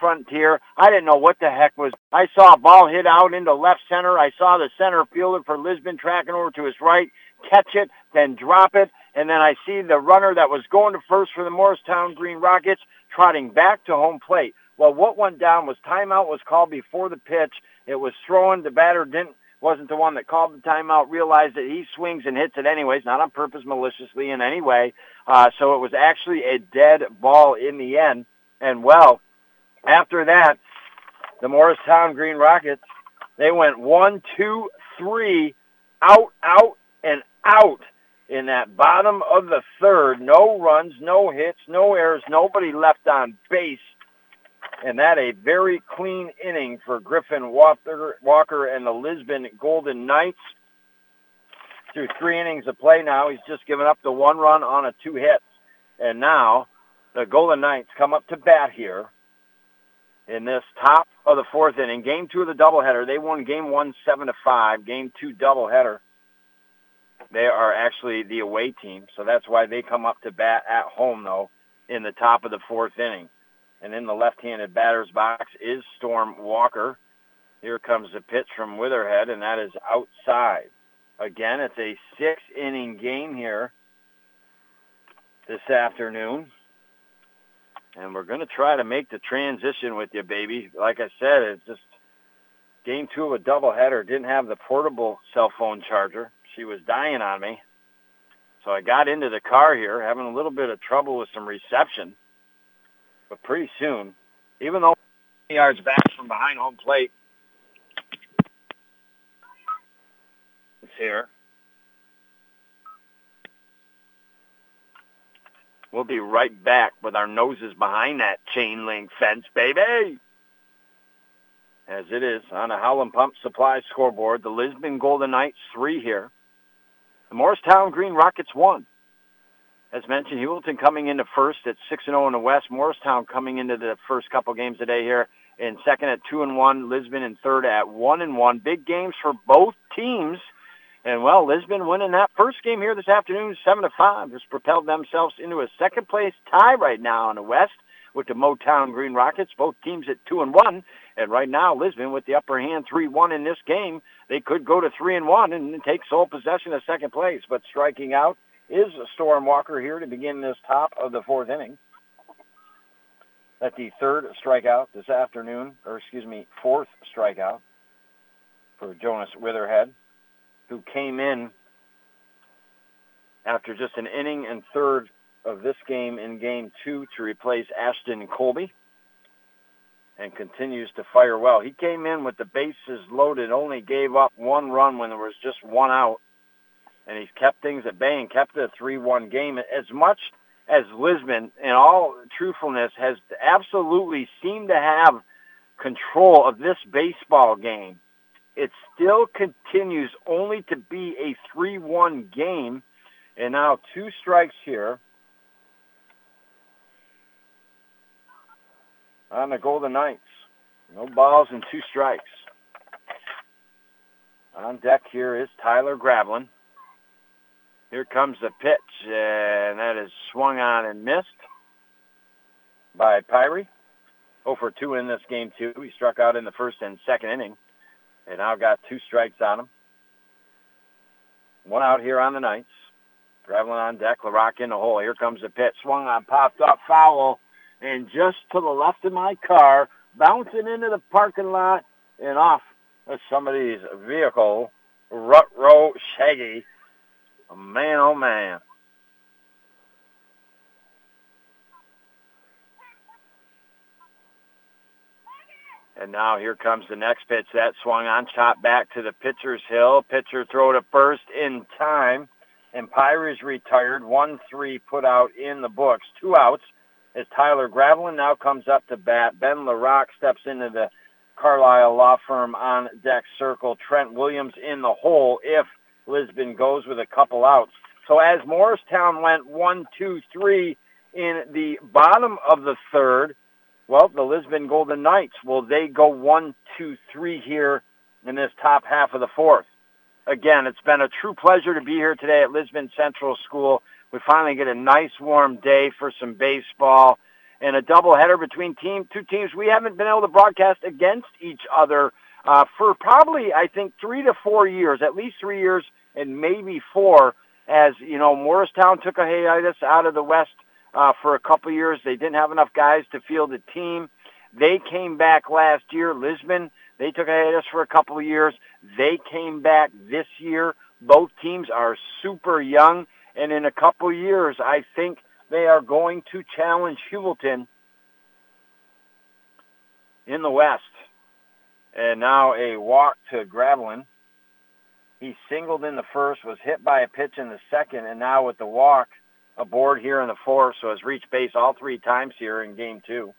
Frontier. I didn't know what the heck was. I saw a ball hit out into left center. I saw the center fielder for Lisbon tracking over to his right, catch it, then drop it, and then I see the runner that was going to first for the Morristown Green Rockets trotting back to home plate. Well, what went down was timeout was called before the pitch. It was thrown. The batter didn't wasn't the one that called the timeout. Realized that he swings and hits it anyways, not on purpose, maliciously in any way. Uh, so it was actually a dead ball in the end. And well, after that, the Morristown Green Rockets, they went one, two, three, out, out, and out in that bottom of the third. No runs, no hits, no errors, nobody left on base. And that a very clean inning for Griffin Walker, and the Lisbon Golden Knights. Through three innings of play now, he's just given up the one run on a two hits. And now the Golden Knights come up to bat here in this top of the fourth inning. Game two of the doubleheader. They won game one seven to five. Game two doubleheader. They are actually the away team, so that's why they come up to bat at home though in the top of the fourth inning. And in the left-handed batter's box is Storm Walker. Here comes the pitch from Witherhead, and that is outside. Again, it's a six-inning game here this afternoon. And we're going to try to make the transition with you, baby. Like I said, it's just game two of a doubleheader. Didn't have the portable cell phone charger. She was dying on me. So I got into the car here, having a little bit of trouble with some reception. But pretty soon, even though yards back from behind home plate, it's here. We'll be right back with our noses behind that chain link fence, baby. As it is on a Howland Pump Supply scoreboard, the Lisbon Golden Knights three here. The Morristown Green Rockets one. As mentioned, Heuvelton coming into first at 6 and 0 in the West. Morristown coming into the first couple games today here in second at 2 and 1. Lisbon in third at 1 and 1. Big games for both teams. And well, Lisbon winning that first game here this afternoon, seven to five, has propelled themselves into a second place tie right now in the West with the Motown Green Rockets. Both teams at two and one, and right now Lisbon with the upper hand, three one in this game. They could go to three and one and take sole possession of second place. But striking out is Storm Walker here to begin this top of the fourth inning. At the third strikeout this afternoon, or excuse me, fourth strikeout for Jonas Witherhead who came in after just an inning and third of this game in game two to replace Ashton Colby and continues to fire well. He came in with the bases loaded, only gave up one run when there was just one out, and he's kept things at bay and kept a 3-1 game. As much as Lisbon, in all truthfulness, has absolutely seemed to have control of this baseball game, it still continues only to be a 3-1 game. And now two strikes here on the Golden Knights. No balls and two strikes. On deck here is Tyler Gravelin. Here comes the pitch, and that is swung on and missed by Pyrie. 0 for 2 in this game, too. He struck out in the first and second inning. And I've got two strikes on him. One out here on the Knights. Gravelin on deck, LaRock in the hole. Here comes the pitch. Swung on, popped up, foul. And just to the left of my car, bouncing into the parking lot and off of somebody's vehicle. Rut row Shaggy. Man, oh man. And now here comes the next pitch. That swung on, chop back to the pitcher's hill. Pitcher throw to first in time. And Pyrus retired. 1-3 put out in the books. Two outs as Tyler Gravelin now comes up to bat. Ben LaRock steps into the Carlisle Law Firm on deck circle. Trent Williams in the hole if Lisbon goes with a couple outs. So as Morristown went one, two, three in the bottom of the third, well, the Lisbon Golden Knights, will they go one, two, three here in this top half of the fourth? Again, it's been a true pleasure to be here today at Lisbon Central School. We finally get a nice warm day for some baseball. and a doubleheader between team two teams we haven't been able to broadcast against each other uh, for probably I think three to four years, at least three years, and maybe four. As you know, Morristown took a hiatus out of the West uh, for a couple years. They didn't have enough guys to field a team. They came back last year. Lisbon, they took a hiatus for a couple of years. They came back this year. Both teams are super young, and in a couple of years, I think they are going to challenge Heuvelton in the West. And now a walk to Gravelin. He singled in the first, was hit by a pitch in the second, and now with the walk aboard here in the fourth, so has reached base all three times here in game two.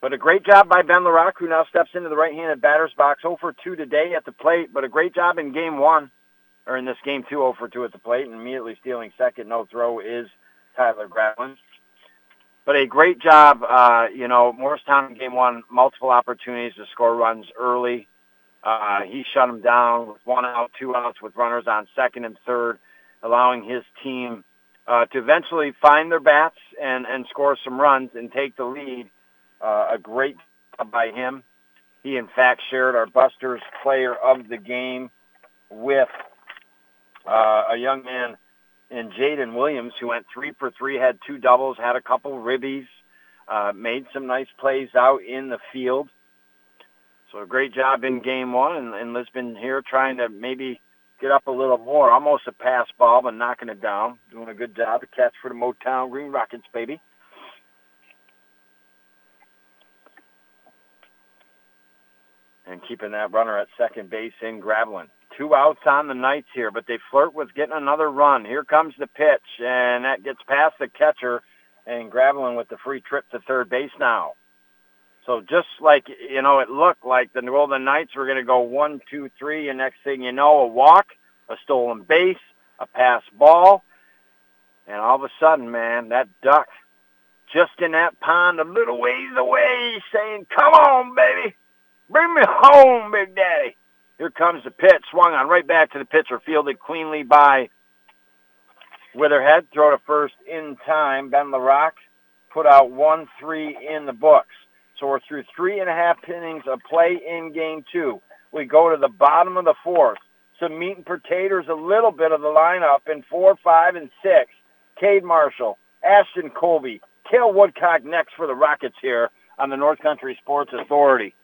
But a great job by Ben LaRock, who now steps into the right-handed batter's box. 0 for 2 today at the plate, but a great job in game one, or in this game two, 0 for 2 at the plate, and immediately stealing second, no throw, is Tyler Gravelin. But a great job, uh, you know, Morristown in game one, multiple opportunities to score runs early. Uh, he shut them down with one out, two outs with runners on second and third, allowing his team uh, to eventually find their bats and, and score some runs and take the lead. Uh, a great job by him. He, in fact, shared our Busters player of the game with uh, a young man and Jaden Williams, who went three for three, had two doubles, had a couple ribbies, uh, made some nice plays out in the field. So a great job in game one, and, and Lisbon here trying to maybe get up a little more. Almost a pass ball, but knocking it down. Doing a good job. A catch for the Motown Green Rockets, baby. And keeping that runner at second base in Gravelin two outs on the Knights here, but they flirt with getting another run. Here comes the pitch, and that gets past the catcher, and Gravelin with the free trip to third base now. So just like, you know, it looked like the Golden Knights were going to go one, two, three, and next thing you know, a walk, a stolen base, a pass ball, and all of a sudden, man, that duck just in that pond a little ways away saying, come on, baby, bring me home, Big Daddy. Here comes the pitch, swung on right back to the pitcher, fielded cleanly by Witherhead. Throw to first in time. Ben LaRock put out 1-3 in the books. So we're through three and a half innings of play in game two. We go to the bottom of the fourth. Some meat and potatoes, a little bit of the lineup in four, five, and six. Cade Marshall, Ashton Colby, Cale Woodcock next for the Rockets here on the North Country Sports Authority.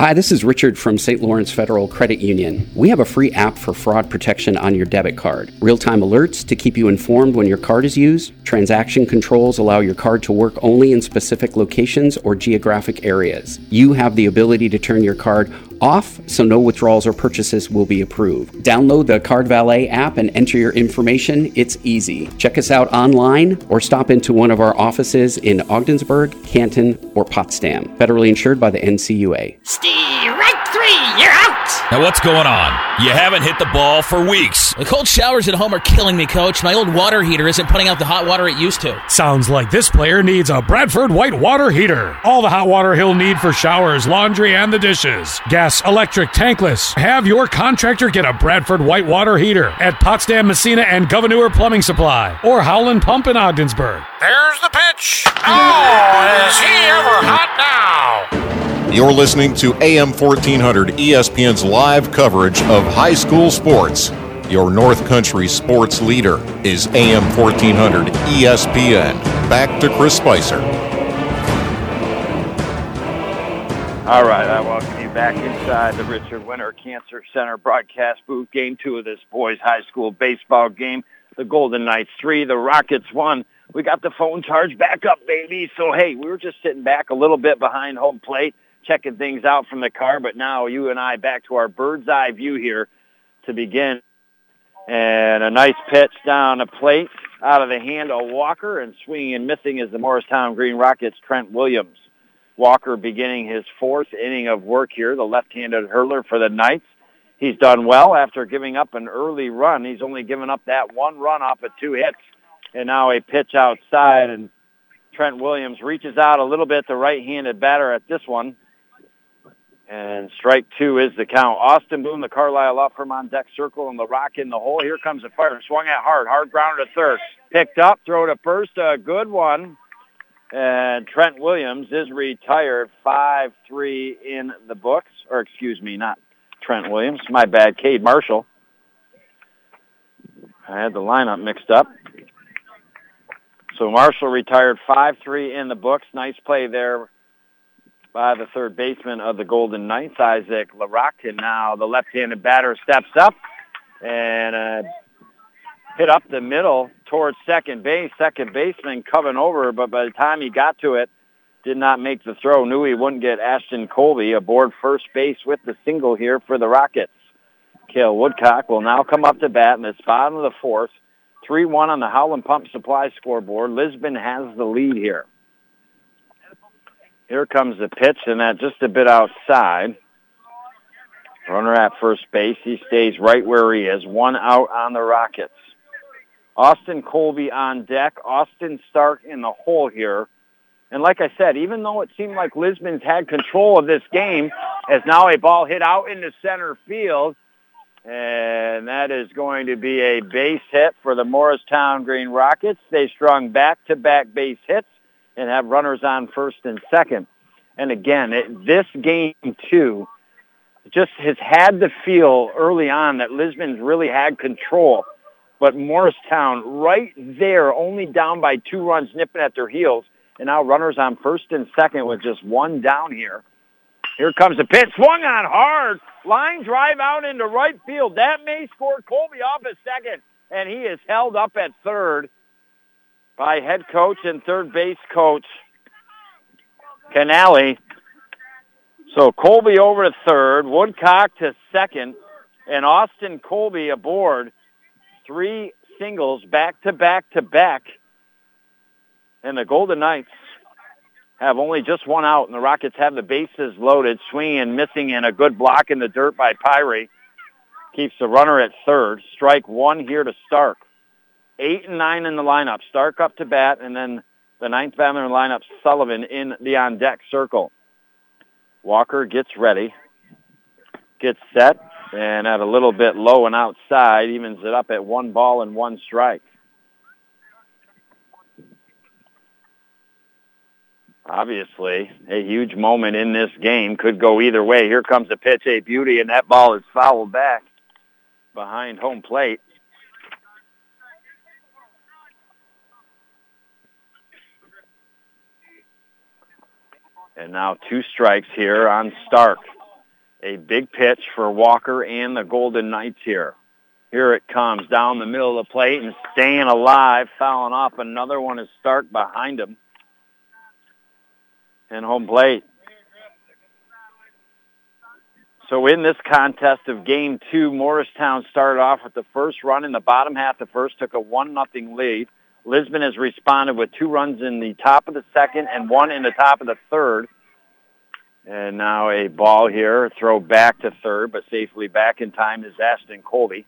Hi, this is Richard from St. Lawrence Federal Credit Union. We have a free app for fraud protection on your debit card. Real time alerts to keep you informed when your card is used. Transaction controls allow your card to work only in specific locations or geographic areas. You have the ability to turn your card off so no withdrawals or purchases will be approved. Download the Card Valet app and enter your information. It's easy. Check us out online or stop into one of our offices in Ogdensburg, Canton, or Potsdam. Federally insured by the NCUA. Out! Now, what's going on? You haven't hit the ball for weeks. The cold showers at home are killing me, coach. My old water heater isn't putting out the hot water it used to. Sounds like this player needs a Bradford white water heater. All the hot water he'll need for showers, laundry, and the dishes. Gas, electric, tankless. Have your contractor get a Bradford white water heater at Potsdam, Massena, and Gouverneur Plumbing Supply or Howland Pump in Ogdensburg. There's the pitch. Oh, is he ever hot now? You're listening to AM 1400 ESPN's live coverage of high school sports. Your North Country sports leader is AM 1400 ESPN. Back to Chris Spicer. All right, I welcome you back inside the Richard Winter Cancer Center broadcast booth. Game two of this boys' high school baseball game. The Golden Knights three, the Rockets one. We got the phone charge back up, baby. So, hey, we were just sitting back a little bit behind home plate checking things out from the car, but now you and I back to our bird's eye view here to begin. And a nice pitch down a plate out of the hand of Walker and swinging and missing is the Morristown Green Rockets Trent Williams. Walker beginning his fourth inning of work here, the left-handed hurler for the Knights. He's done well after giving up an early run. He's only given up that one run off of two hits. And now a pitch outside and Trent Williams reaches out a little bit, the right-handed batter at this one. And strike two is the count. Austin Boone, the Carlisle up from on deck circle, and the rock in the hole. Here comes the fire. Swung at hard. Hard ground to third. Picked up. Throw to first. A good one. And Trent Williams is retired 5-3 in the books, or excuse me, not Trent Williams. My bad, Cade Marshall. I had the lineup mixed up. So Marshall retired 5-3 in the books. Nice play there by the third baseman of the Golden Knights, Isaac LaRock. And now the left-handed batter steps up and uh, hit up the middle towards second base. Second baseman coming over, but by the time he got to it, did not make the throw. Knew he wouldn't get Ashton Colby aboard first base with the single here for the Rockets. Kale Woodcock will now come up to bat in the bottom of the fourth. 3-1 on the Howland Pump Supply scoreboard. Lisbon has the lead here. Here comes the pitch, and that just a bit outside. Runner at first base. He stays right where he is. One out on the Rockets. Austin Colby on deck. Austin Stark in the hole here. And like I said, even though it seemed like Lisbon's had control of this game, as now a ball hit out into center field, and that is going to be a base hit for the Morristown Green Rockets. They strung back-to-back base hits and have runners on first and second. And again, it, this game too just has had the feel early on that Lisbon's really had control. But Morristown right there, only down by two runs, nipping at their heels. And now runners on first and second with just one down here. Here comes the pitch. Swung on hard. Line drive out into right field. That may score Colby off at second. And he is held up at third by head coach and third base coach Canale. So Colby over to third, Woodcock to second, and Austin Colby aboard. Three singles back to back to back. And the Golden Knights have only just one out, and the Rockets have the bases loaded, swinging and missing, and a good block in the dirt by Pyre. Keeps the runner at third. Strike one here to Stark. Eight and nine in the lineup. Stark up to bat, and then the ninth batter in the lineup, Sullivan, in the on-deck circle. Walker gets ready, gets set, and at a little bit low and outside, evens it up at one ball and one strike. Obviously, a huge moment in this game. Could go either way. Here comes the pitch, a beauty, and that ball is fouled back behind home plate. And now two strikes here on Stark. A big pitch for Walker and the Golden Knights here. Here it comes down the middle of the plate and staying alive, fouling off. Another one is Stark behind him. And home plate. So in this contest of game two, Morristown started off with the first run in the bottom half. The first took a one nothing lead. Lisbon has responded with two runs in the top of the second and one in the top of the third. And now a ball here, throw back to third, but safely back in time is Ashton Colby.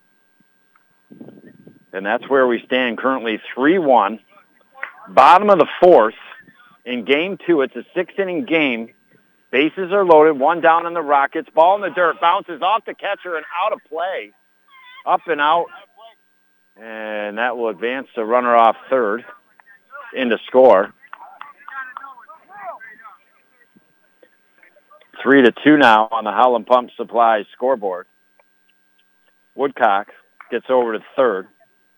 And that's where we stand currently 3-1. Bottom of the fourth. In game two, it's a six-inning game. Bases are loaded, one down on the Rockets. Ball in the dirt, bounces off the catcher and out of play. Up and out and that will advance the runner off third into score. Three to two now on the Howland Pump Supply scoreboard. Woodcock gets over to third.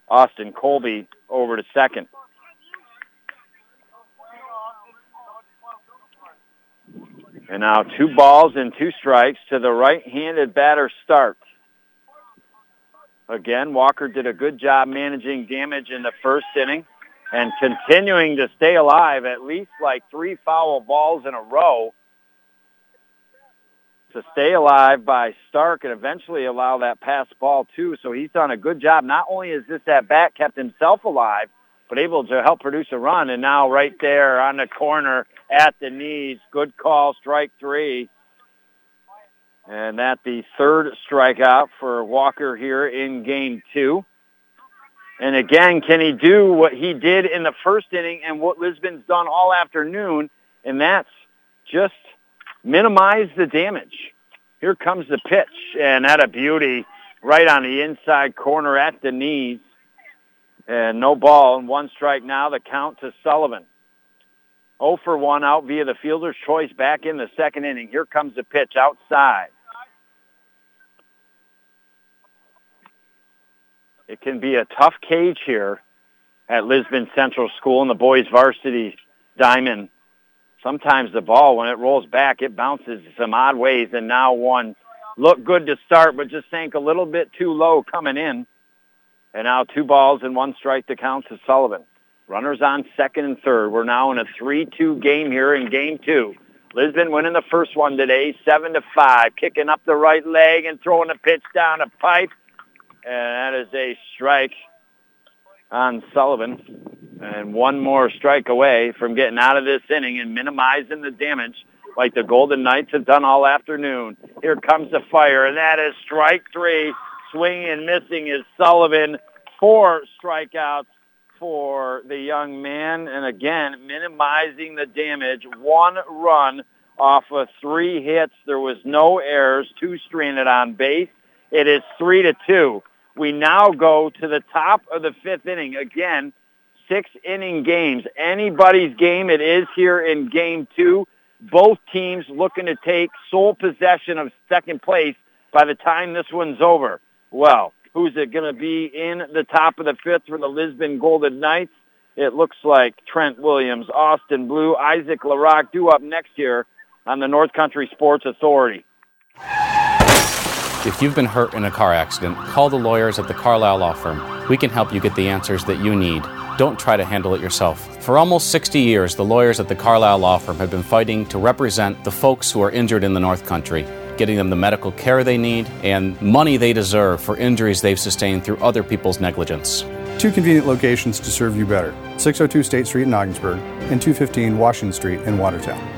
Austin Colby over to second. And now two balls and two strikes to the right-handed batter start. Again, Walker did a good job managing damage in the first inning and continuing to stay alive at least like three foul balls in a row to stay alive by Stark and eventually allow that pass ball too. So he's done a good job. Not only is this at bat kept himself alive, but able to help produce a run. And now right there on the corner at the knees, good call, strike three. And that the third strikeout for Walker here in game two. And again, can he do what he did in the first inning and what Lisbon's done all afternoon? And that's just minimize the damage. Here comes the pitch, and that a beauty right on the inside corner at the knees. And no ball, and one strike now, the count to Sullivan. 0 for 1 out via the fielder's choice back in the second inning. Here comes the pitch outside. It can be a tough cage here at Lisbon Central School in the boys varsity diamond. Sometimes the ball, when it rolls back, it bounces some odd ways, and now one looked good to start, but just sank a little bit too low coming in. And now two balls and one strike to count to Sullivan. Runners on second and third. We're now in a 3-2 game here in game two. Lisbon winning the first one today, 7 to five, kicking up the right leg and throwing a pitch down a pipe. And that is a strike on Sullivan. And one more strike away from getting out of this inning and minimizing the damage like the Golden Knights have done all afternoon. Here comes the fire, and that is strike three. Swinging and missing is Sullivan. Four strikeouts for the young man. And again, minimizing the damage. One run off of three hits. There was no errors. Two stranded on base. It is three to two. We now go to the top of the fifth inning. Again, six inning games. Anybody's game it is here in game two. Both teams looking to take sole possession of second place by the time this one's over. Well, who's it going to be in the top of the fifth for the Lisbon Golden Knights? It looks like Trent Williams, Austin Blue, Isaac LaRock due up next year on the North Country Sports Authority. If you've been hurt in a car accident, call the lawyers at the Carlisle Law Firm. We can help you get the answers that you need. Don't try to handle it yourself. For almost 60 years, the lawyers at the Carlisle Law Firm have been fighting to represent the folks who are injured in the North Country, getting them the medical care they need and money they deserve for injuries they've sustained through other people's negligence. Two convenient locations to serve you better 602 State Street in Ogdensburg and 215 Washington Street in Watertown.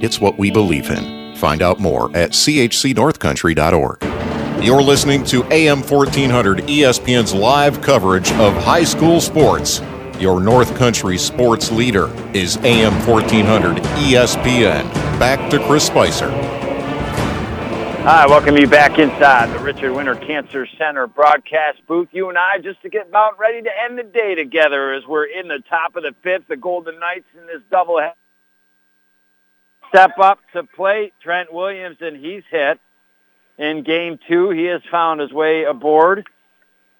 it's what we believe in. Find out more at chcnorthcountry.org. You're listening to AM 1400 ESPN's live coverage of high school sports. Your North Country sports leader is AM 1400 ESPN. Back to Chris Spicer. Hi, welcome you back inside the Richard Winter Cancer Center broadcast booth. You and I just to get about ready to end the day together as we're in the top of the fifth. The Golden Knights in this doubleheader step up to plate. Trent Williams, and he's hit in game two. He has found his way aboard.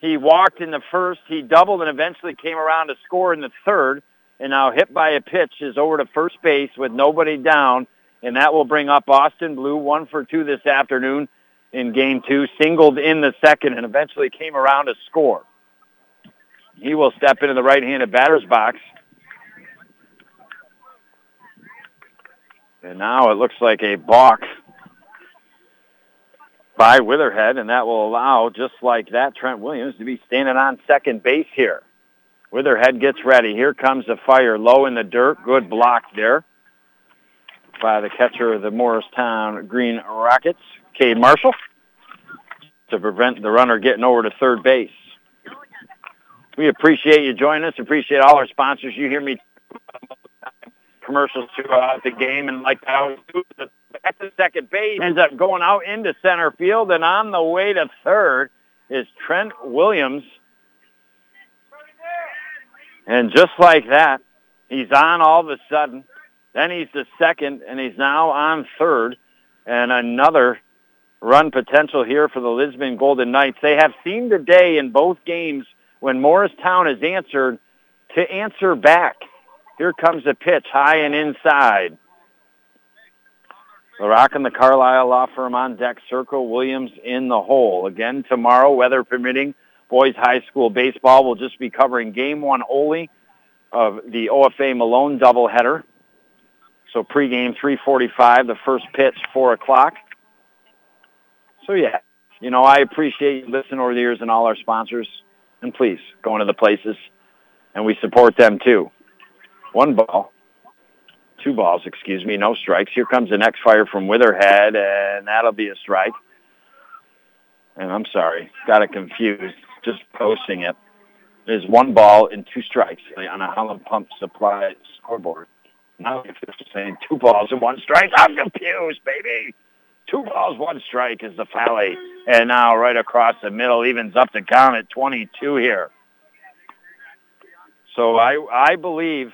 He walked in the first. He doubled and eventually came around to score in the third. And now hit by a pitch is over to first base with nobody down. And that will bring up Austin Blue, one for two this afternoon in game two. Singled in the second and eventually came around to score. He will step into the right-handed batter's box. And now it looks like a balk by Witherhead, and that will allow, just like that, Trent Williams to be standing on second base here. Witherhead gets ready. Here comes the fire low in the dirt. Good block there by the catcher of the Morristown Green Rockets, Cade Marshall, to prevent the runner getting over to third base. We appreciate you joining us. Appreciate all our sponsors. You hear me commercials throughout the game, and like I always at the second base ends up going out into center field, and on the way to third is Trent Williams. And just like that, he's on all of a sudden. Then he's the second, and he's now on third. And another run potential here for the Lisbon Golden Knights. They have seen today in both games when Morristown has answered to answer back. Here comes the pitch, high and inside. LaRock and the Carlisle Law Firm on deck. Circle Williams in the hole. Again tomorrow, weather permitting, boys high school baseball will just be covering game one only of the OFA Malone doubleheader. So pregame 3:45, the first pitch 4 o'clock. So yeah, you know I appreciate you listening over the years and all our sponsors, and please go into the places, and we support them too. One ball, two balls, excuse me, no strikes. Here comes the next fire from Witherhead, and that'll be a strike. And I'm sorry, got it confused. Just posting it. There's one ball and two strikes on a Howland Pump Supply scoreboard. Now it's saying two balls and one strike, I'm confused, baby. Two balls, one strike is the Valley. And now right across the middle evens up the count at 22 here. So I I believe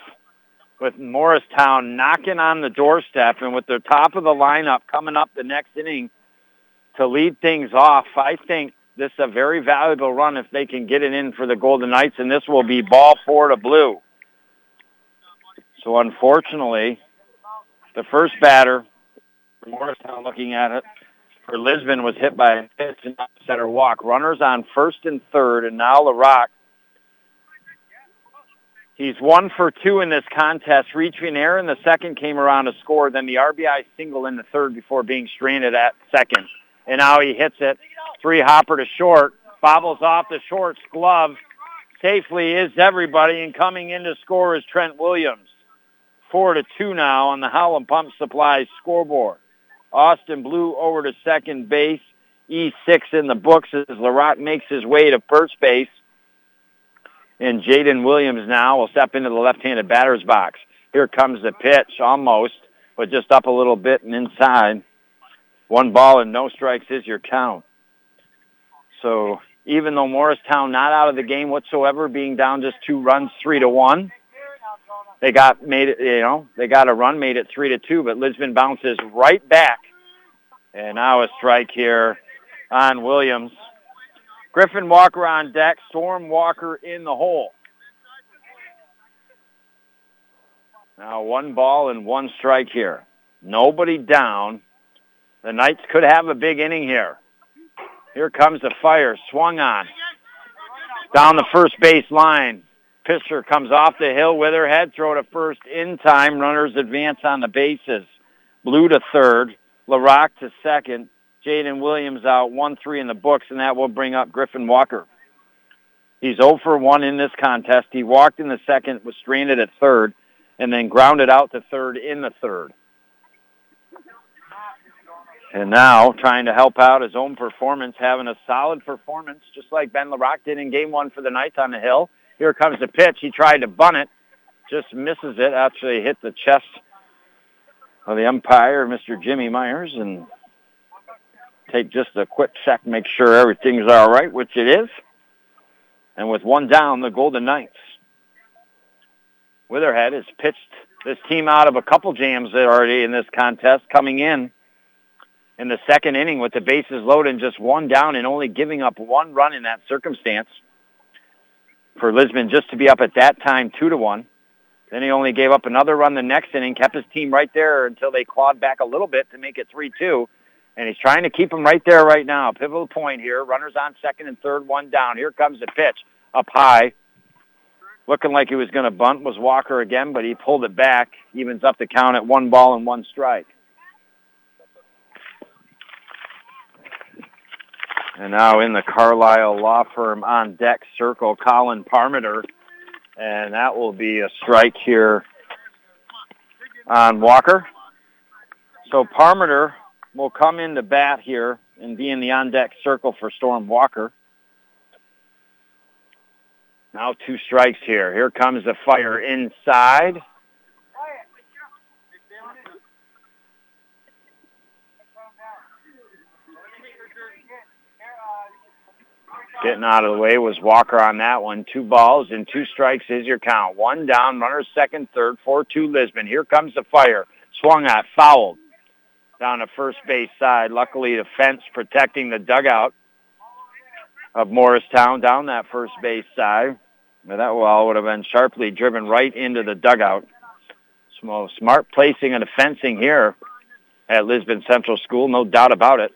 with Morristown knocking on the doorstep and with their top of the lineup coming up the next inning to lead things off, I think this is a very valuable run if they can get it in for the Golden Knights, and this will be ball four to blue. So unfortunately, the first batter, Morristown looking at it, for Lisbon was hit by a pitch and center walk. Runners on first and third, and now LaRock He's one for two in this contest, reaching air in the second, came around to score, then the RBI single in the third before being stranded at second. And now he hits it. Three hopper to short. Bobbles off the short's glove. Safely is everybody, and coming in to score is Trent Williams. Four to two now on the Howland Pump Supply scoreboard. Austin Blue over to second base. E6 in the books as LaRock makes his way to first base. And Jaden Williams now will step into the left-handed batter's box. Here comes the pitch, almost, but just up a little bit and inside. One ball and no strikes is your count. So even though Morristown not out of the game whatsoever, being down just two runs, three to one, they got made it. You know, they got a run, made it three to two. But Lisbon bounces right back, and now a strike here on Williams. Griffin Walker on deck. Storm Walker in the hole. Now one ball and one strike here. Nobody down. The Knights could have a big inning here. Here comes the fire. Swung on. Down the first base line. Pitcher comes off the hill Witherhead. Throw to first in time. Runners advance on the bases. Blue to third. LaRock to second. Jaden Williams out 1-3 in the books, and that will bring up Griffin Walker. He's 0 for 1 in this contest. He walked in the second, was stranded at third, and then grounded out to third in the third. And now trying to help out his own performance, having a solid performance, just like Ben LaRock did in game one for the Knights on the hill. Here comes the pitch. He tried to bunt it, just misses it. Actually hit the chest of the umpire, Mr. Jimmy Myers, and take just a quick check, make sure everything's all right, which it is. And with one down, the Golden Knights. Witherhead has pitched this team out of a couple jams already in this contest, coming in in the second inning with the bases loaded and just one down and only giving up one run in that circumstance for Lisbon just to be up at that time two to one. Then he only gave up another run the next inning, kept his team right there until they clawed back a little bit to make it 3-2 and he's trying to keep him right there right now. Pivotal point here. Runners on second and third, one down. Here comes the pitch up high. Looking like he was going to bunt was Walker again, but he pulled it back. Evens up the count at one ball and one strike. And now in the Carlisle Law Firm on deck circle, Colin Parmenter. And that will be a strike here on Walker. So Parmenter will come into bat here and be in the on-deck circle for Storm Walker. Now two strikes here. Here comes the fire inside. Getting out of the way was Walker on that one. Two balls and two strikes is your count. One down, runners second, third, 4-2 Lisbon. Here comes the fire. Swung at, fouled down the first base side. Luckily, the fence protecting the dugout of Morristown down that first base side. That wall would have been sharply driven right into the dugout. So smart placing of the fencing here at Lisbon Central School, no doubt about it.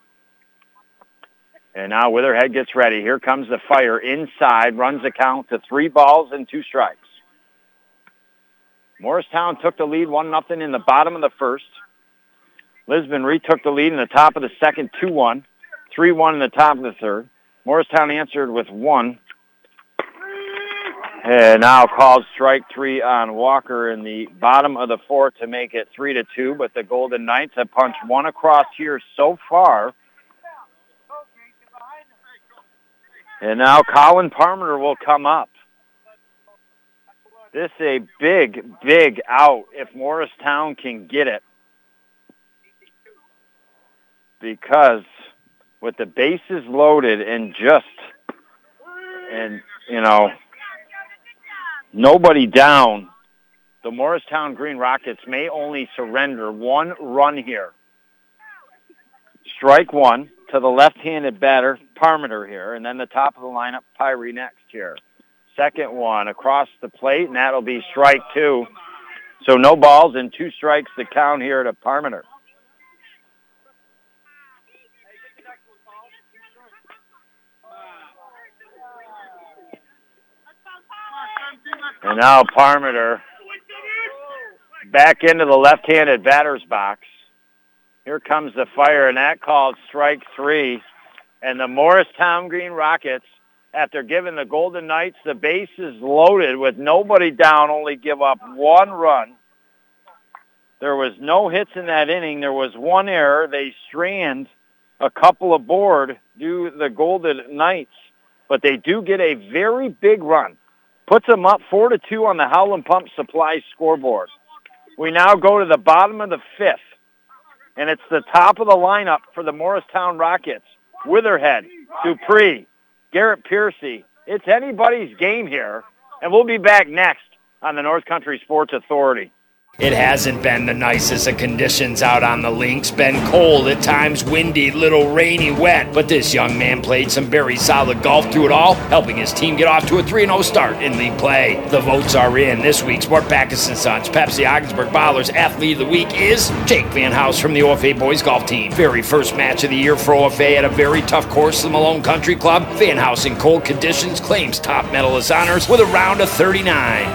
And now Witherhead gets ready. Here comes the fire inside, runs the count to three balls and two strikes. Morristown took the lead one nothing in the bottom of the first. Lisbon retook the lead in the top of the second, 2-1. 3-1 in the top of the third. Morristown answered with one. And now called strike three on Walker in the bottom of the fourth to make it three to two. But the Golden Knights have punched one across here so far. And now Colin Parmenter will come up. This is a big, big out if Morristown can get it. Because with the bases loaded and just, and, you know, nobody down, the Morristown Green Rockets may only surrender one run here. Strike one to the left-handed batter, Parmenter here, and then the top of the lineup, Pyrie next here. Second one across the plate, and that'll be strike two. So no balls and two strikes to count here to Parmenter. And now Parmenter back into the left-handed batter's box. Here comes the fire, and that called strike three. And the Morristown Green Rockets, after giving the Golden Knights the bases loaded with nobody down, only give up one run. There was no hits in that inning. There was one error. They strand a couple aboard do the Golden Knights, but they do get a very big run puts them up four to two on the Howland Pump Supply scoreboard. We now go to the bottom of the fifth, and it's the top of the lineup for the Morristown Rockets. Witherhead, Dupree, Garrett Piercy. It's anybody's game here, and we'll be back next on the North Country Sports Authority. It hasn't been the nicest of conditions out on the links. Been cold, at times windy, little rainy, wet. But this young man played some very solid golf through it all, helping his team get off to a 3-0 start in league play. The votes are in. This week's Mort Backus & Sons Pepsi Ogdensburg Ballers Athlete of the Week is Jake Van House from the OFA Boys Golf Team. Very first match of the year for OFA at a very tough course, the Malone Country Club. Van House in cold conditions claims top medalist honors with a round of 39.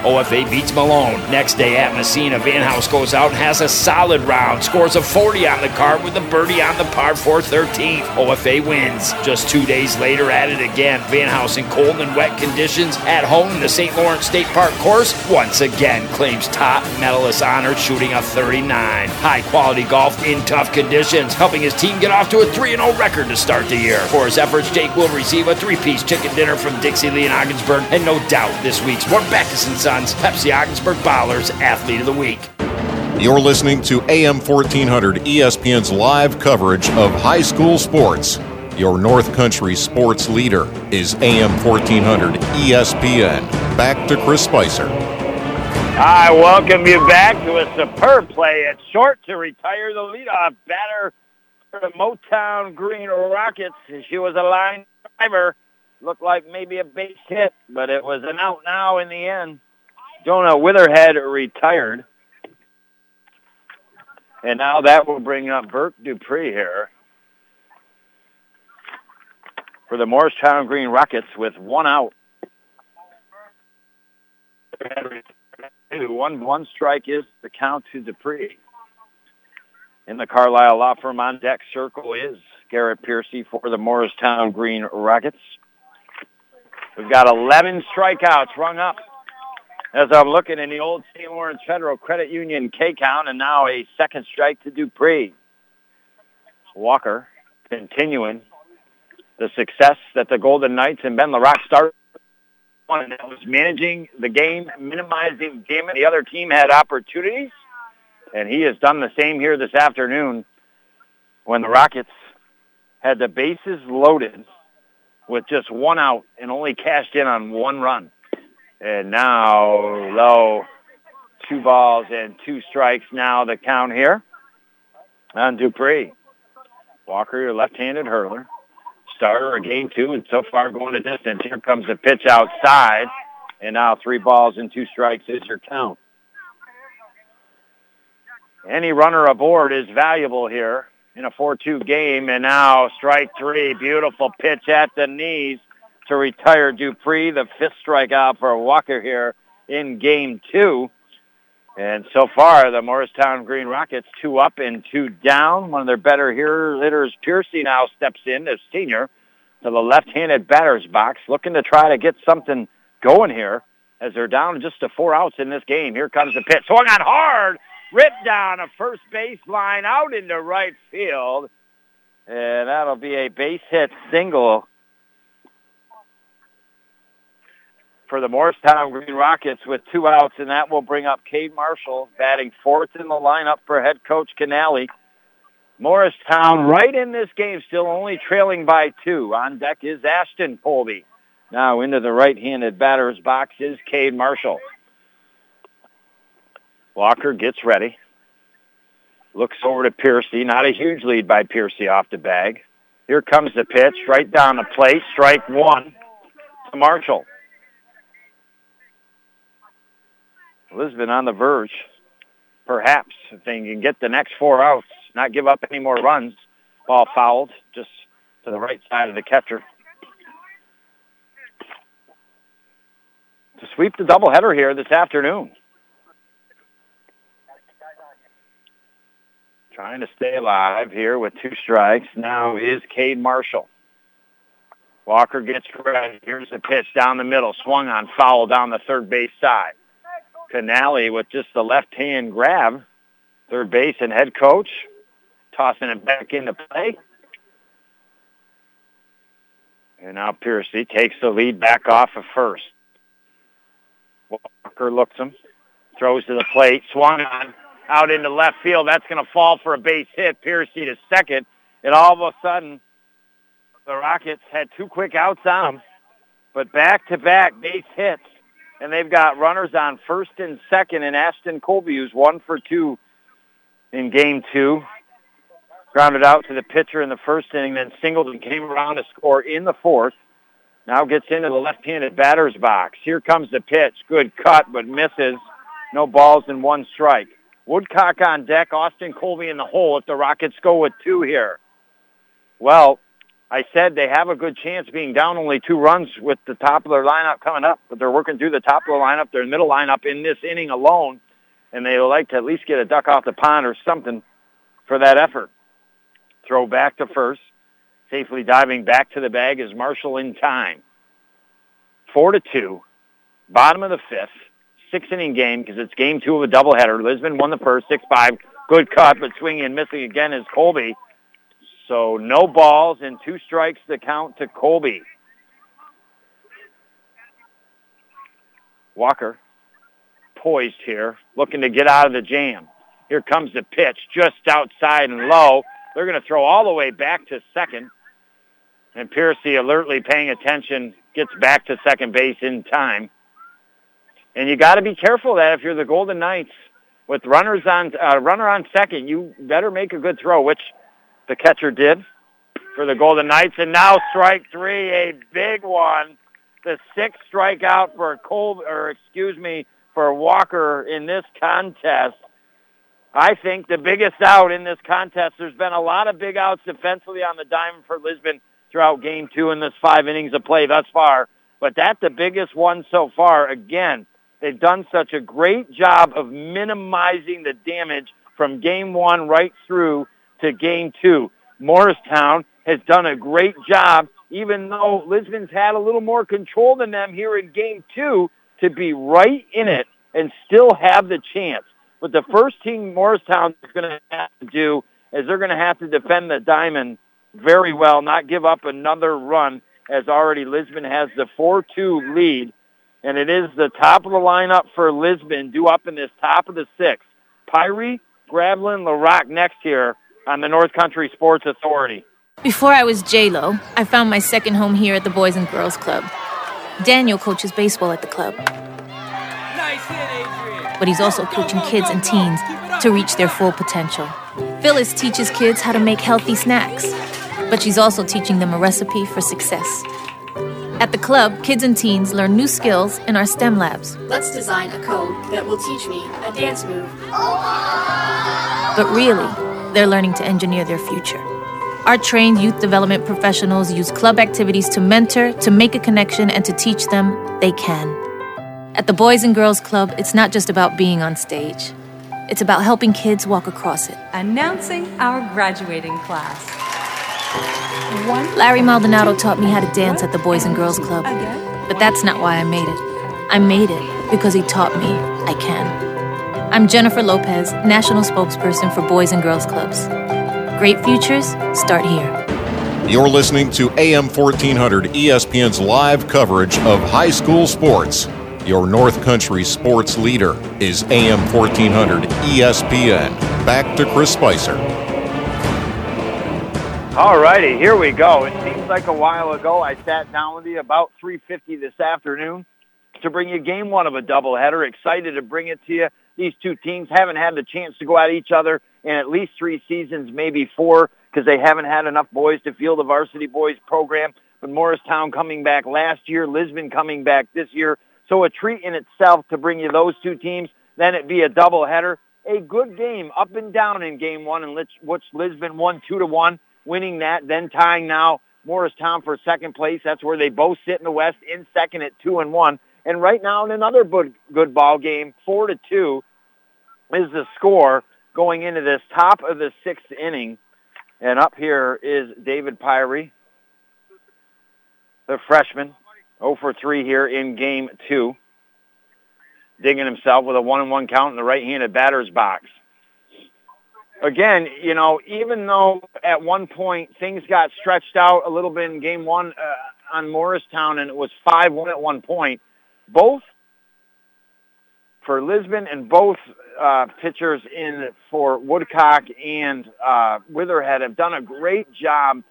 OFA beats Malone. Next day at Massena, Van House goes out and has a solid round, scores a 40 on the card with a birdie on the par 4 13th. OFA wins. Just two days later at it again, Van House in cold and wet conditions at home in the St. Lawrence State Park course once again claims top medalist honor shooting a 39. High quality golf in tough conditions, helping his team get off to a 3 0 record to start the year. For his efforts, Jake will receive a three piece chicken dinner from Dixie Lee and Ogdensburg, and no doubt this week's Mort Backus & Sons Pepsi Ogdensburg Ballers Athlete of the Week. You're listening to AM 1400 ESPN's live coverage of high school sports. Your North Country sports leader is AM 1400 ESPN. Back to Chris Spicer. I welcome you back to a superb play at short to retire the leadoff batter for the Motown Green Rockets. She was a line driver. Looked like maybe a base hit, but it was an out now in the end. Jonah Witherhead retired. And now that will bring up Burke Dupree here for the Morristown Green Rockets with one out. One one strike is the count to Dupree. In the Carlisle Law Firm on deck circle is Garrett Piercy for the Morristown Green Rockets. We've got 11 strikeouts rung up as I'm looking in the old St. Lawrence Federal Credit Union K count, and now a second strike to Dupree. Walker continuing the success that the Golden Knights and Ben LaRock started on, that was managing the game, minimizing damage. The other team had opportunities, and he has done the same here this afternoon when the Rockets had the bases loaded with just one out and only cashed in on one run. And now low, two balls and two strikes now the count here on Dupree. Walker, your left-handed hurler. Starter of game two and so far going the distance. Here comes the pitch outside. And now three balls and two strikes is your count. Any runner aboard is valuable here in a 4-2 game. And now strike three. Beautiful pitch at the knees to retire Dupree, the fifth strikeout for Walker here in game two. And so far, the Morristown Green Rockets two up and two down. One of their better hitters, Piercy, now steps in as senior to the left-handed batter's box, looking to try to get something going here as they're down just to four outs in this game. Here comes the pitch. Swung on hard. Ripped down a first base line out into right field. And that'll be a base hit single for the Morristown Green Rockets with two outs, and that will bring up Cade Marshall batting fourth in the lineup for head coach Canali. Morristown right in this game, still only trailing by two. On deck is Ashton Colby. Now into the right-handed batter's box is Cade Marshall. Walker gets ready. Looks over to Piercy. Not a huge lead by Piercy off the bag. Here comes the pitch right down the plate. Strike one to Marshall. Lisbon on the verge. Perhaps if they can get the next four outs, not give up any more runs. Ball fouled just to the right side of the catcher. To sweep the doubleheader here this afternoon. Trying to stay alive here with two strikes. Now is Cade Marshall. Walker gets ready. Here's the pitch down the middle. Swung on foul down the third base side. Canali with just the left hand grab. Third base and head coach tossing it back into play. And now Piercy takes the lead back off of first. Walker looks him, throws to the plate, swung on, out into left field. That's going to fall for a base hit. Piercy to second. And all of a sudden, the Rockets had two quick outs on them, but back-to-back base hits and they've got runners on first and second, and Ashton Colby, who's one for two in game two, grounded out to the pitcher in the first inning, then Singleton came around to score in the fourth. Now gets into the left-handed batter's box. Here comes the pitch. Good cut, but misses. No balls and one strike. Woodcock on deck. Austin Colby in the hole if the Rockets go with two here. Well, I said they have a good chance being down only two runs with the top of their lineup coming up, but they're working through the top of the lineup, their middle lineup in this inning alone, and they like to at least get a duck off the pond or something for that effort. Throw back to first. Safely diving back to the bag is Marshall in time. Four to two. Bottom of the fifth. Six inning game because it's game two of a doubleheader. Lisbon won the first, six five. Good cut, but swinging and missing again is Colby. So no balls and two strikes to count to Colby. Walker poised here, looking to get out of the jam. Here comes the pitch just outside and low. They're going to throw all the way back to second. And Piercy, alertly paying attention, gets back to second base in time. And you got to be careful that if you're the Golden Knights with runners on uh, runner on second, you better make a good throw, which the catcher did for the Golden Knights. And now strike three, a big one. The sixth strikeout for Cole, or excuse me, for Walker in this contest. I think the biggest out in this contest. There's been a lot of big outs defensively on the diamond for Lisbon throughout game two in this five innings of play thus far. But that's the biggest one so far. Again, they've done such a great job of minimizing the damage from game one right through to game two. Morristown has done a great job, even though Lisbon's had a little more control than them here in game two, to be right in it and still have the chance. But the first thing Morristown is going to have to do is they're going to have to defend the diamond very well, not give up another run as already Lisbon has the 4-2 lead. And it is the top of the lineup for Lisbon due up in this top of the sixth. Pyrie, Gravelin, LaRock next here on the North Country Sports Authority. Before I was J-Lo, I found my second home here at the Boys and Girls Club. Daniel coaches baseball at the club. Nice hit, Adrian. But he's also coaching kids and teens to reach their full potential. Phyllis teaches kids how to make healthy snacks, but she's also teaching them a recipe for success. At the club, kids and teens learn new skills in our STEM labs. Let's design a code that will teach me a dance move. But really, they're learning to engineer their future. Our trained youth development professionals use club activities to mentor, to make a connection, and to teach them they can. At the Boys and Girls Club, it's not just about being on stage, it's about helping kids walk across it. Announcing our graduating class. One, Larry Maldonado taught me how to dance at the Boys and Girls Club. But that's not why I made it. I made it because he taught me I can. I'm Jennifer Lopez, National Spokesperson for Boys and Girls Clubs. Great futures start here. You're listening to AM 1400 ESPN's live coverage of high school sports. Your North Country sports leader is AM 1400 ESPN. Back to Chris Spicer. All righty, here we go. It seems like a while ago I sat down with you about 3.50 this afternoon to bring you game one of a doubleheader. Excited to bring it to you. These two teams haven't had the chance to go at each other in at least three seasons, maybe four, because they haven't had enough boys to field the varsity boys program. But Morristown coming back last year, Lisbon coming back this year. So a treat in itself to bring you those two teams. Then it'd be a doubleheader. A good game up and down in game one, which, which Lisbon won two to one winning that, then tying now Morristown for second place. That's where they both sit in the West in second at two and one. And right now in another good, ball game, four to two is the score going into this top of the sixth inning. And up here is David Pyrie, the freshman, 0 for 3 here in game two, digging himself with a one and one count in the right-handed batter's box again, you know, even though at one point things got stretched out a little bit in game one uh, on Morristown and it was 5-1 at one point, both for Lisbon and both uh, pitchers in for Woodcock and uh, Witherhead have done a great job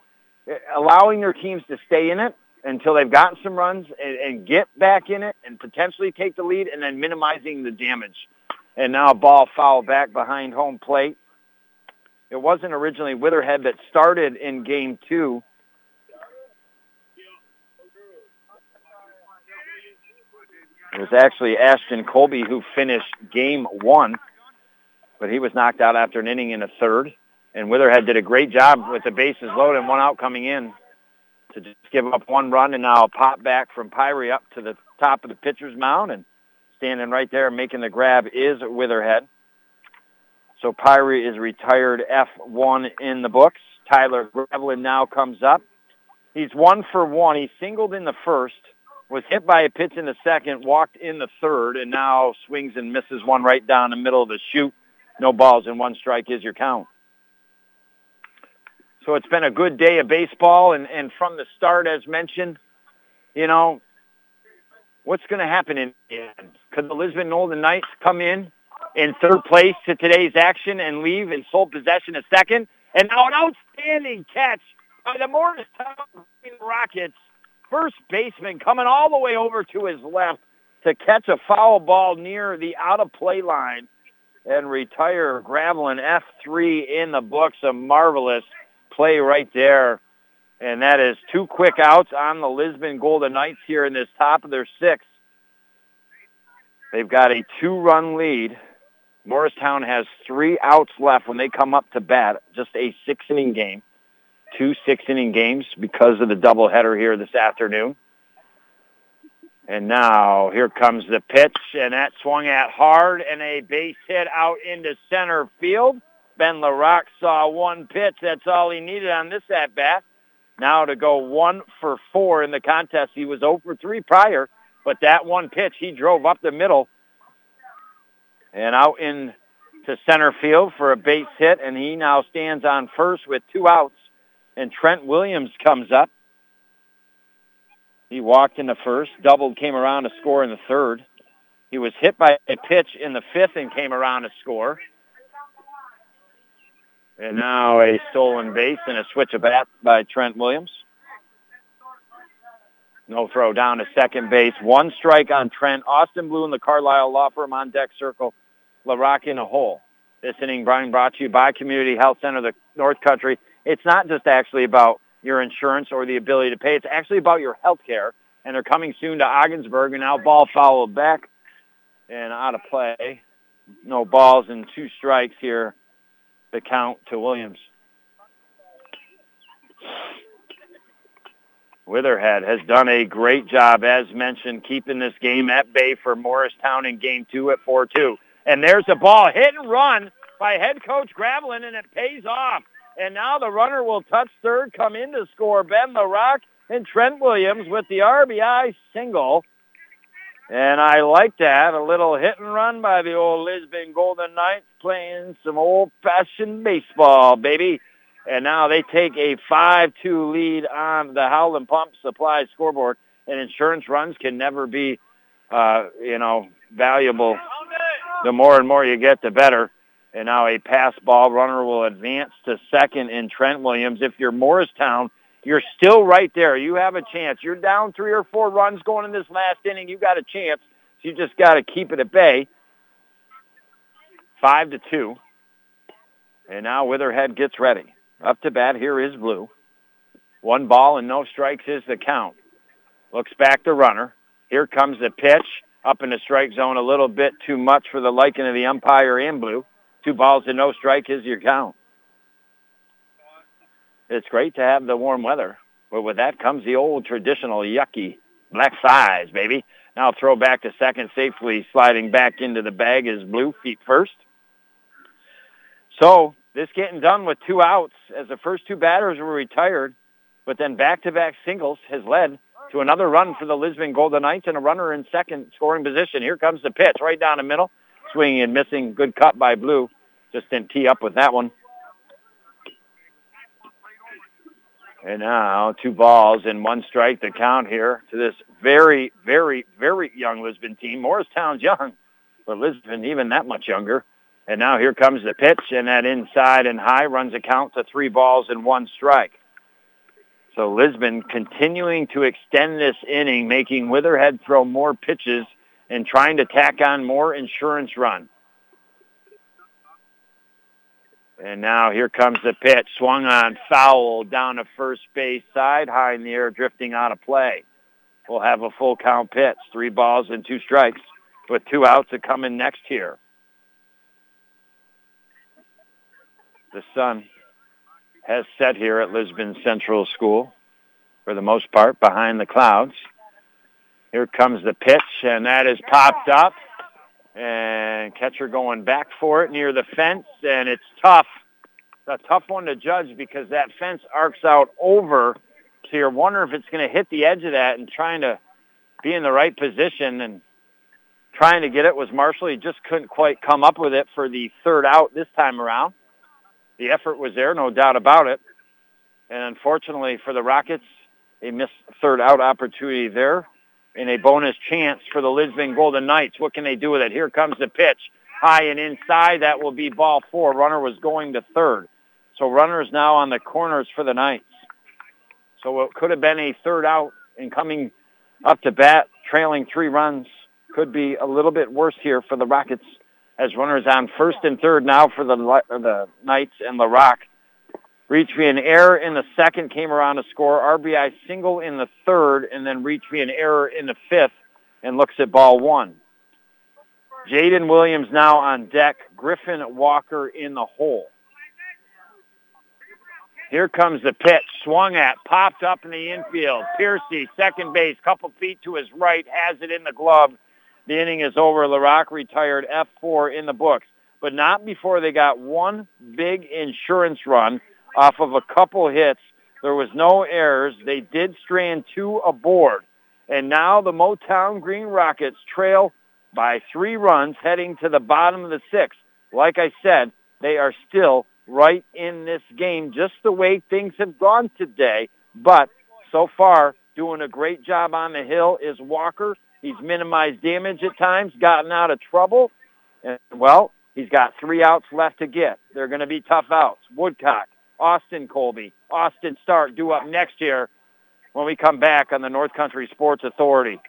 uh, allowing their teams to stay in it until they've gotten some runs and, and get back in it and potentially take the lead and then minimizing the damage. And now a ball foul back behind home plate. It wasn't originally Witherhead that started in game two. It was actually Ashton Colby who finished game one, but he was knocked out after an inning in a third. And Witherhead did a great job with the bases loaded and one out coming in to just give up one run and now pop back from Pyrie up to the top of the pitcher's mound and standing right there making the grab is Witherhead. So Pyrie is retired F1 in the books. Tyler Gravelin now comes up. He's one for one. He singled in the first, was hit by a pitch in the second, walked in the third, and now swings and misses one right down the middle of the chute. No balls and one strike is your count. So it's been a good day of baseball, and, and from the start, as mentioned, you know, what's going to happen in the end? Could the Lisbon Golden Knights come in in third place to today's action and leave in sole possession a second. And now an outstanding catch by the Morristown Rockets. First baseman coming all the way over to his left to catch a foul ball near the out-of-play line and retire Gravelin F3 in the books. A marvelous play right there. And that is two quick outs on the Lisbon Golden Knights here in this top of their sixth. They've got a two-run lead Morristown has three outs left when they come up to bat. Just a six-inning game. Two six-inning games because of the doubleheader here this afternoon. And now here comes the pitch, and that swung at hard, and a base hit out into center field. Ben LaRock saw one pitch. That's all he needed on this at-bat. Now to go one for four in the contest. He was 0 for 3 prior, but that one pitch, he drove up the middle and out in to center field for a base hit, and he now stands on first with two outs. And Trent Williams comes up. He walked in the first, doubled, came around to score in the third. He was hit by a pitch in the fifth and came around to score. And now a stolen base and a switch of bat by Trent Williams. No throw down to second base. One strike on Trent. Austin Blue and the Carlisle Law Firm on deck circle. LaRock in a hole. This inning, Brian, brought to you by Community Health Center, the North Country. It's not just actually about your insurance or the ability to pay. It's actually about your health care. And they're coming soon to Ogdensburg. And now ball fouled back and out of play. No balls and two strikes here. The count to Williams. Witherhead has done a great job, as mentioned, keeping this game at bay for Morristown in game two at 4-2. And there's a ball hit and run by head coach Gravelin, and it pays off. And now the runner will touch third, come in to score Ben LaRock and Trent Williams with the RBI single. And I like that. A little hit and run by the old Lisbon Golden Knights playing some old-fashioned baseball, baby. And now they take a 5-2 lead on the Howland Pump Supply scoreboard. And insurance runs can never be, uh, you know, valuable. The more and more you get, the better. And now a pass ball runner will advance to second in Trent Williams. If you're Morristown, you're still right there. You have a chance. You're down three or four runs going in this last inning. You got a chance. So you just got to keep it at bay. Five to two. And now Witherhead gets ready. Up to bat, here is Blue. One ball and no strikes is the count. Looks back to runner. Here comes the pitch. Up in the strike zone a little bit too much for the liking of the umpire in Blue. Two balls and no strike is your count. It's great to have the warm weather, but with that comes the old traditional yucky black size, baby. Now throw back to second, safely sliding back into the bag is Blue, feet first. So this getting done with two outs as the first two batters were retired, but then back-to-back singles has led to another run for the Lisbon Golden Knights and a runner in second scoring position. Here comes the pitch right down the middle swinging and missing. Good cut by Blue. Just didn't tee up with that one. And now two balls and one strike to count here to this very, very, very young Lisbon team. Morristown's young, but Lisbon even that much younger. And now here comes the pitch, and that inside and high runs a count to three balls and one strike. So Lisbon continuing to extend this inning, making Witherhead throw more pitches and trying to tack on more insurance run. And now here comes the pitch, swung on foul down to first base side, high in the air, drifting out of play. We'll have a full count pitch, three balls and two strikes, with two outs to come in next here. The sun has set here at Lisbon Central School, for the most part, behind the clouds. Here comes the pitch, and that is popped up. And catcher going back for it near the fence, and it's tough. It's a tough one to judge because that fence arcs out over. So you're wondering if it's going to hit the edge of that and trying to be in the right position and trying to get it was Marshall. He just couldn't quite come up with it for the third out this time around. The effort was there, no doubt about it. And unfortunately for the Rockets, a missed third out opportunity there and a bonus chance for the Lisbon Golden Knights. What can they do with it? Here comes the pitch. High and inside. That will be ball four. Runner was going to third. So runners now on the corners for the Knights. So it could have been a third out and coming up to bat, trailing three runs. Could be a little bit worse here for the Rockets as runners on first and third now for the, the Knights and the Reach me an error in the second, came around to score. RBI single in the third, and then reach me an error in the fifth and looks at ball one. Jaden Williams now on deck. Griffin Walker in the hole. Here comes the pitch. Swung at, popped up in the infield. Piercy, second base, couple feet to his right, has it in the glove. The inning is over. LaRock retired F4 in the books, but not before they got one big insurance run off of a couple hits. There was no errors. They did strand two aboard. And now the Motown Green Rockets trail by three runs heading to the bottom of the sixth. Like I said, they are still right in this game just the way things have gone today. But so far, doing a great job on the hill is Walker. He's minimized damage at times, gotten out of trouble. And, well, he's got three outs left to get. They're going to be tough outs. Woodcock, Austin Colby, Austin Stark due up next year when we come back on the North Country Sports Authority.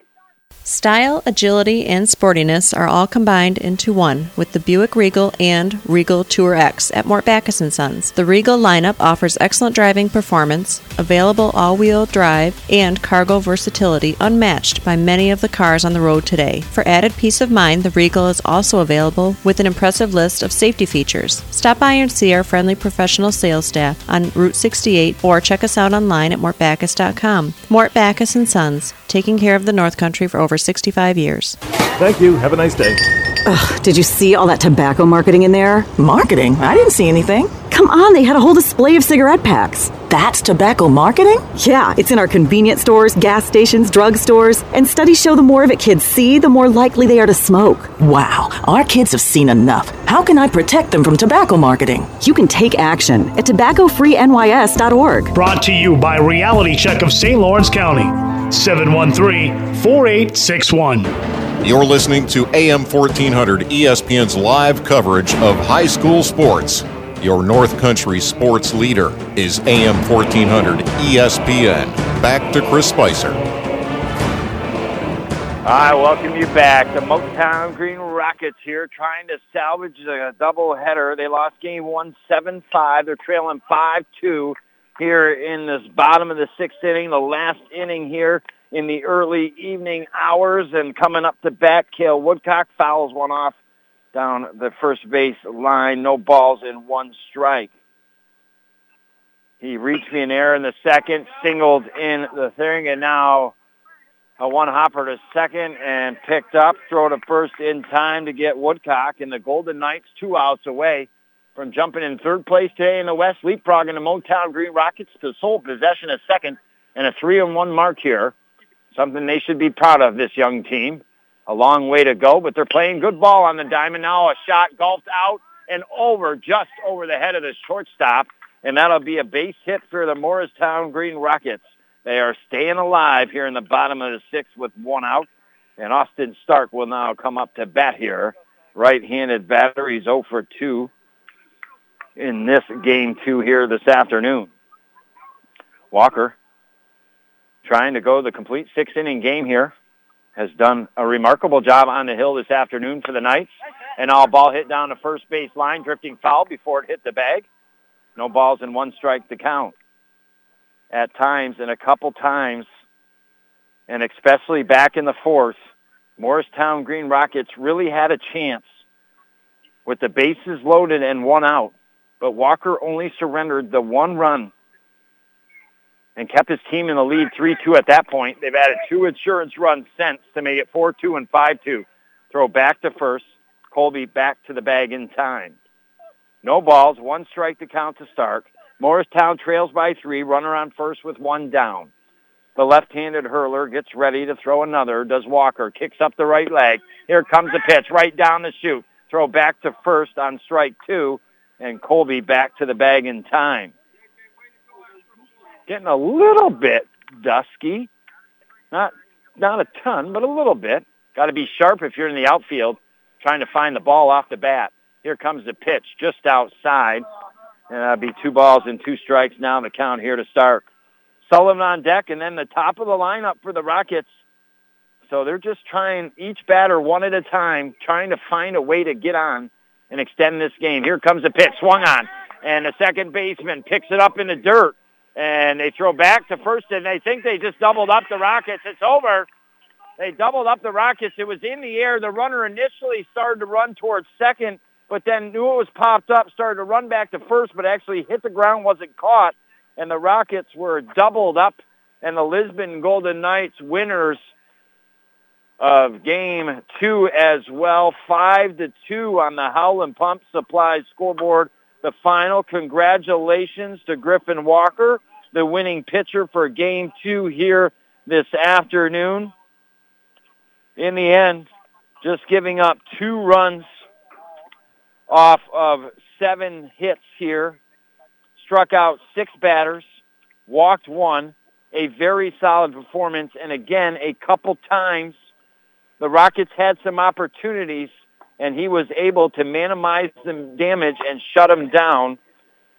Style, agility, and sportiness are all combined into one with the Buick Regal and Regal Tour X at Mort Backus & Sons. The Regal lineup offers excellent driving performance, available all-wheel drive, and cargo versatility unmatched by many of the cars on the road today. For added peace of mind, the Regal is also available with an impressive list of safety features. Stop by and see our friendly professional sales staff on Route 68 or check us out online at mortbackus.com. Mort Backus & Sons, taking care of the North Country for over 65 years. Thank you. Have a nice day. Ugh, did you see all that tobacco marketing in there? Marketing? I didn't see anything. Come on, they had a whole display of cigarette packs. That's tobacco marketing? Yeah, it's in our convenience stores, gas stations, drug stores, and studies show the more of it kids see, the more likely they are to smoke. Wow, our kids have seen enough. How can I protect them from tobacco marketing? You can take action at tobaccofreenys.org. Brought to you by Reality Check of St. Lawrence County. 713 4861. You're listening to AM 1400 ESPN's live coverage of high school sports. Your North Country sports leader is AM 1400 ESPN. Back to Chris Spicer. I welcome you back. The Motown Green Rockets here trying to salvage a double header. They lost game one, 7-5. They're trailing 5-2 here in this bottom of the sixth inning, the last inning here in the early evening hours. And coming up to bat, Kale Woodcock fouls one off down the first base line. No balls in one strike. He reached me an error in the second, singled in the third, and now a one hopper to second and picked up, throw to first in time to get Woodcock, and the Golden Knights two outs away from jumping in third place today in the West, leapfrogging the Motown Green Rockets to sole possession of second and a three and one mark here. Something they should be proud of, this young team. A long way to go, but they're playing good ball on the diamond now. A shot golfed out and over, just over the head of the shortstop, and that'll be a base hit for the Morristown Green Rockets. They are staying alive here in the bottom of the sixth with one out, and Austin Stark will now come up to bat here. Right-handed batter, he's 0 for 2 in this game two here this afternoon. Walker trying to go the complete six-inning game here has done a remarkable job on the hill this afternoon for the Knights. And all ball hit down the first base line, drifting foul before it hit the bag. No balls and one strike to count. At times, and a couple times, and especially back in the fourth, Morristown Green Rockets really had a chance with the bases loaded and one out. But Walker only surrendered the one run and kept his team in the lead 3-2 at that point. They've added two insurance runs since to make it 4-2 and 5-2. Throw back to first. Colby back to the bag in time. No balls, one strike to count to Stark. Morristown trails by three, runner on first with one down. The left-handed hurler gets ready to throw another, does Walker, kicks up the right leg. Here comes the pitch, right down the chute. Throw back to first on strike two, and Colby back to the bag in time getting a little bit dusky. Not not a ton, but a little bit. Got to be sharp if you're in the outfield trying to find the ball off the bat. Here comes the pitch just outside. And that'll be two balls and two strikes now in the count here to start. Sullivan on deck and then the top of the lineup for the Rockets. So they're just trying, each batter one at a time, trying to find a way to get on and extend this game. Here comes the pitch, swung on. And the second baseman picks it up in the dirt and they throw back to first, and they think they just doubled up the Rockets. It's over. They doubled up the Rockets. It was in the air. The runner initially started to run towards second, but then knew it was popped up, started to run back to first, but actually hit the ground, wasn't caught, and the Rockets were doubled up, and the Lisbon Golden Knights winners of game two as well, five to two on the Howland Pump Supply scoreboard the final. Congratulations to Griffin Walker, the winning pitcher for game two here this afternoon. In the end, just giving up two runs off of seven hits here. Struck out six batters, walked one, a very solid performance, and again, a couple times the Rockets had some opportunities and he was able to minimize the damage and shut him down.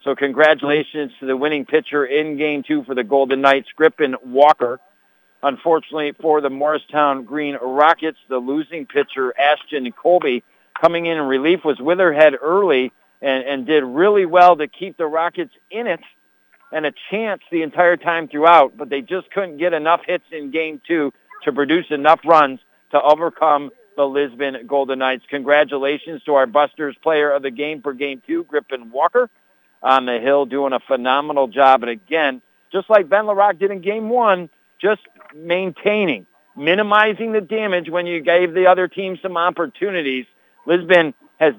So congratulations to the winning pitcher in game two for the Golden Knights, Griffin Walker. Unfortunately for the Morristown Green Rockets, the losing pitcher, Ashton Colby, coming in in relief was Witherhead early and, and did really well to keep the Rockets in it and a chance the entire time throughout, but they just couldn't get enough hits in game two to produce enough runs to overcome the Lisbon Golden Knights. Congratulations to our Busters player of the game for game two, Griffin Walker, on the hill doing a phenomenal job. And again, just like Ben LaRock did in game one, just maintaining, minimizing the damage when you gave the other team some opportunities. Lisbon has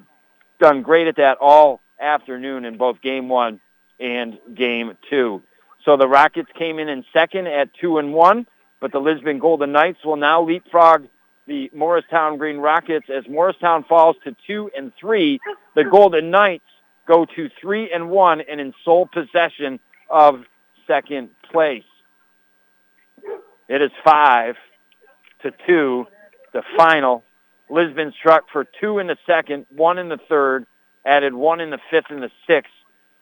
done great at that all afternoon in both game one and game two. So the Rockets came in in second at two and one, but the Lisbon Golden Knights will now leapfrog the Morristown Green Rockets as Morristown falls to two and three. The Golden Knights go to three and one and in sole possession of second place. It is five to two, the final. Lisbon struck for two in the second, one in the third, added one in the fifth and the sixth.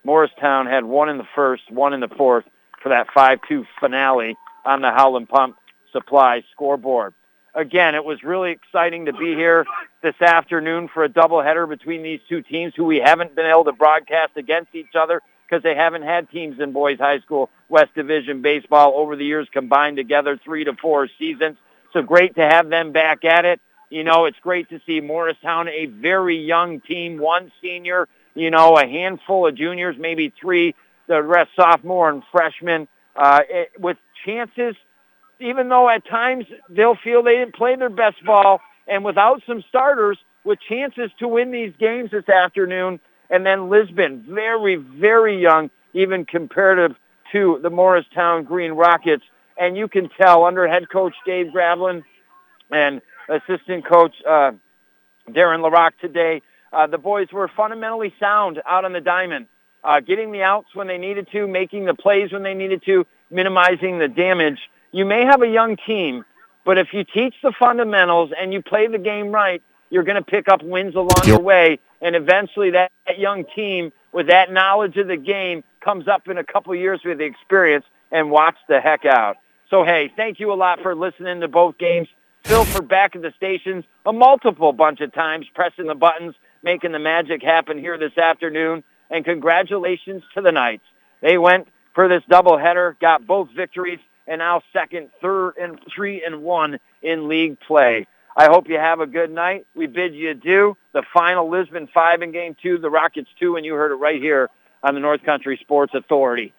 Morristown had one in the first, one in the fourth for that 5-2 finale on the Howland Pump Supply scoreboard. Again, it was really exciting to be here this afternoon for a doubleheader between these two teams who we haven't been able to broadcast against each other because they haven't had teams in boys high school West Division baseball over the years combined together three to four seasons. So great to have them back at it. You know, it's great to see Morristown, a very young team, one senior, you know, a handful of juniors, maybe three, the rest sophomore and freshman, uh, it, with chances, even though at times they'll feel they didn't play their best ball, and without some starters, with chances to win these games this afternoon. And then Lisbon, very, very young, even comparative to the Morristown Green Rockets. And you can tell under head coach Dave Gravelin and assistant coach uh, Darren LaRock today, uh, the boys were fundamentally sound out on the diamond, uh, getting the outs when they needed to, making the plays when they needed to, minimizing the damage. You may have a young team, but if you teach the fundamentals and you play the game right, you're going to pick up wins along the way. And eventually that, that young team with that knowledge of the game comes up in a couple of years with the experience and watch the heck out. So, hey, thank you a lot for listening to both games. Phil for back at the stations a multiple bunch of times, pressing the buttons, making the magic happen here this afternoon. And congratulations to the Knights. They went for this doubleheader, got both victories, and now second, third, and three and one in league play. I hope you have a good night. We bid you adieu. The final Lisbon 5 in game two, the Rockets 2, and you heard it right here on the North Country Sports Authority.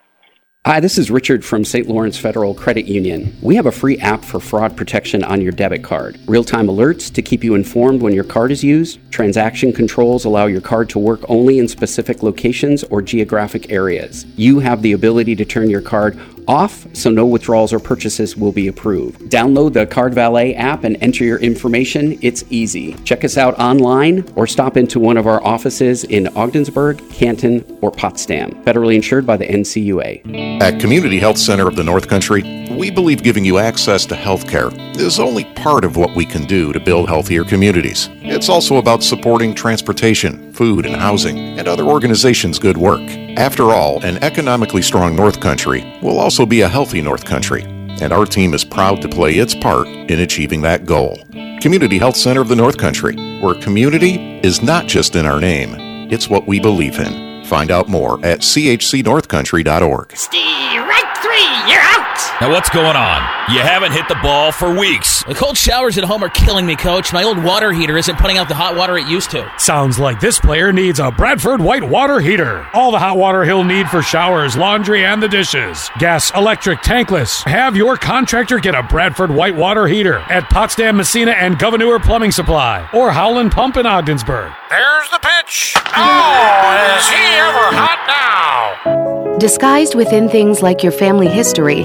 Hi, this is Richard from St. Lawrence Federal Credit Union. We have a free app for fraud protection on your debit card. Real time alerts to keep you informed when your card is used. Transaction controls allow your card to work only in specific locations or geographic areas. You have the ability to turn your card off so no withdrawals or purchases will be approved. Download the Card Valet app and enter your information. It's easy. Check us out online or stop into one of our offices in Ogdensburg, Canton, or Potsdam. Federally insured by the NCUA. At Community Health Center of the North Country, we believe giving you access to health care is only part of what we can do to build healthier communities. It's also about supporting transportation, food and housing, and other organizations' good work. After all, an economically strong North Country will also be a healthy North Country, and our team is proud to play its part in achieving that goal. Community Health Center of the North Country, where community is not just in our name, it's what we believe in. Find out more at chcnorthcountry.org. Strike three, you're out! Now, what's going on? You haven't hit the ball for weeks. The cold showers at home are killing me, coach. My old water heater isn't putting out the hot water it used to. Sounds like this player needs a Bradford white water heater. All the hot water he'll need for showers, laundry, and the dishes. Gas, electric, tankless. Have your contractor get a Bradford white water heater at Potsdam, Massena, and Gouverneur Plumbing Supply or Howland Pump in Ogdensburg. There's the pitch. Oh, is he ever hot now? Disguised within things like your family history,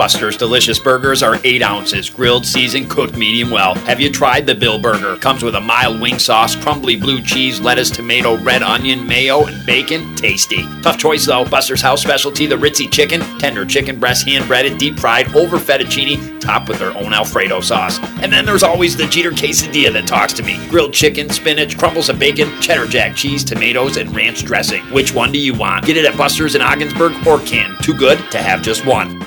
Buster's Delicious Burgers are 8 ounces, grilled, seasoned, cooked medium well. Have you tried the Bill Burger? Comes with a mild wing sauce, crumbly blue cheese, lettuce, tomato, red onion, mayo, and bacon. Tasty. Tough choice though. Buster's House specialty, the Ritzy chicken, tender chicken breast, hand breaded, deep fried, over fettuccine, topped with their own Alfredo sauce. And then there's always the Jeter quesadilla that talks to me. Grilled chicken, spinach, crumbles of bacon, cheddar jack cheese, tomatoes, and ranch dressing. Which one do you want? Get it at Buster's in Ogdensburg or Canton. Too good to have just one.